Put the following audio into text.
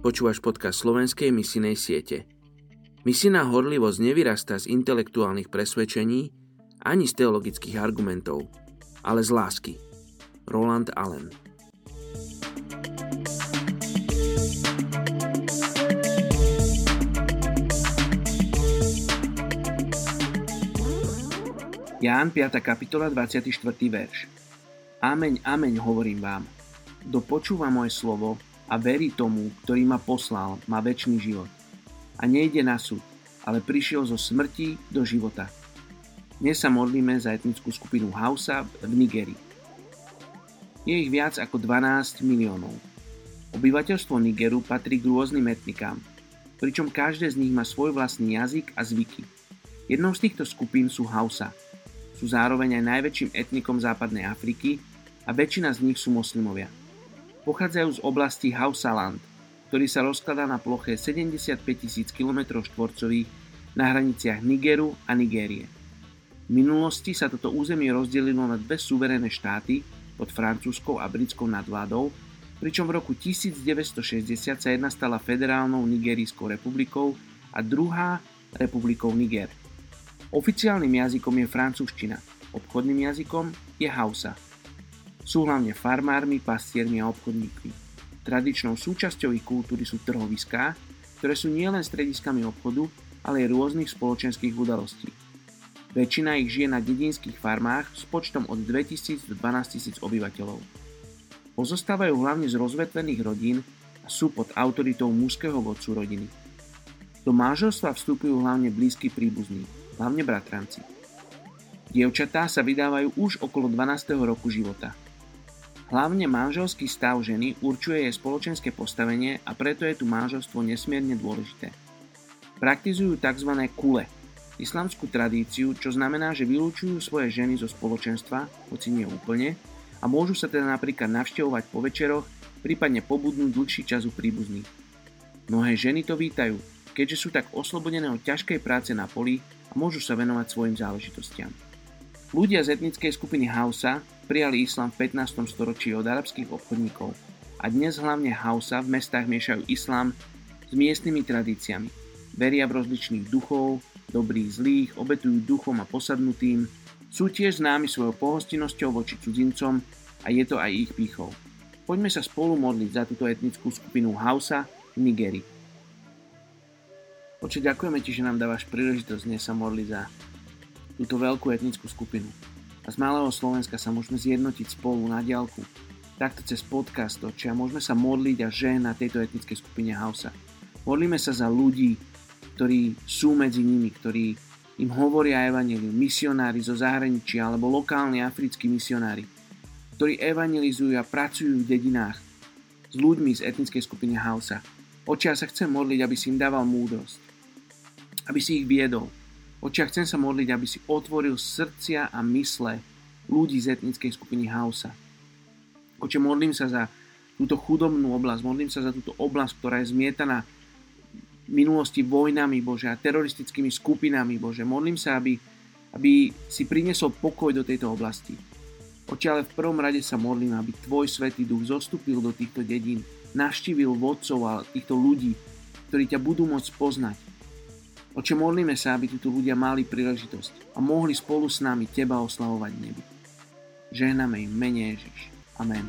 Počúvaš podcast slovenskej misinej siete. Misijná horlivosť nevyrastá z intelektuálnych presvedčení ani z teologických argumentov, ale z lásky. Roland Allen Ján 5. kapitola 24. verš Ameň, ameň hovorím vám, kto počúva moje slovo a verí tomu, ktorý ma poslal, má väčší život. A nejde na súd, ale prišiel zo smrti do života. Dnes sa modlíme za etnickú skupinu Hausa v Nigerii. Je ich viac ako 12 miliónov. Obyvateľstvo Nigeru patrí k rôznym etnikám, pričom každé z nich má svoj vlastný jazyk a zvyky. Jednou z týchto skupín sú Hausa. Sú zároveň aj najväčším etnikom západnej Afriky a väčšina z nich sú moslimovia. Pochádzajú z oblasti Hausaland, ktorý sa rozkladá na ploche 75 tisíc km štvorcových na hraniciach Nigeru a Nigérie. V minulosti sa toto územie rozdelilo na dve suverénne štáty pod francúzskou a britskou nadvládou, pričom v roku 1960 sa jedna stala federálnou Nigerijskou republikou a druhá republikou Niger. Oficiálnym jazykom je francúzština, obchodným jazykom je Hausa. Sú hlavne farmármi, pastiermi a obchodníkmi. Tradičnou súčasťou ich kultúry sú trhoviská, ktoré sú nielen strediskami obchodu, ale aj rôznych spoločenských udalostí. Väčšina ich žije na dedinských farmách s počtom od 2000 do 12 tisíc obyvateľov. Pozostávajú hlavne z rozvetvených rodín a sú pod autoritou mužského vodcu rodiny. Do manželstva vstupujú hlavne blízky príbuzní, hlavne bratranci. Dievčatá sa vydávajú už okolo 12. roku života – Hlavne manželský stav ženy určuje jej spoločenské postavenie a preto je tu manželstvo nesmierne dôležité. Praktizujú tzv. kule, islamskú tradíciu, čo znamená, že vylúčujú svoje ženy zo spoločenstva, hoci nie úplne, a môžu sa teda napríklad navštevovať po večeroch, prípadne pobudnúť dlhší čas u príbuzných. Mnohé ženy to vítajú, keďže sú tak oslobodené od ťažkej práce na poli a môžu sa venovať svojim záležitostiam. Ľudia z etnickej skupiny Hausa prijali islám v 15. storočí od arabských obchodníkov a dnes hlavne Hausa v mestách miešajú islám s miestnymi tradíciami. Veria v rozličných duchov, dobrých, zlých, obetujú duchom a posadnutým, sú tiež známi svojou pohostinnosťou voči cudzincom a je to aj ich pýchou. Poďme sa spolu modliť za túto etnickú skupinu Hausa v Nigerii. Oče, ďakujeme ti, že nám dávaš príležitosť dnes sa modliť za túto veľkú etnickú skupinu. A z malého Slovenska sa môžeme zjednotiť spolu na diálku. Takto cez podcast, oči, a môžeme sa modliť a žehnať tejto etnickej skupine Hausa. Modlíme sa za ľudí, ktorí sú medzi nimi, ktorí im hovoria evanelium, misionári zo zahraničia alebo lokálni africkí misionári, ktorí evangelizujú a pracujú v dedinách s ľuďmi z etnickej skupiny Hausa. Oči, ja sa chcem modliť, aby si im dával múdrosť, aby si ich viedol, Oči, chcem sa modliť, aby si otvoril srdcia a mysle ľudí z etnickej skupiny Hausa. Oče, modlím sa za túto chudobnú oblasť, modlím sa za túto oblasť, ktorá je zmietaná minulosti vojnami, Bože, a teroristickými skupinami, Bože. Modlím sa, aby, aby si priniesol pokoj do tejto oblasti. Oče, ale v prvom rade sa modlím, aby Tvoj Svetý Duch zostúpil do týchto dedín, navštívil vodcov a týchto ľudí, ktorí ťa budú môcť poznať, Oče, modlíme sa, aby títo ľudia mali príležitosť a mohli spolu s nami Teba oslavovať nebi. Žehname im mene Ježiš. Amen.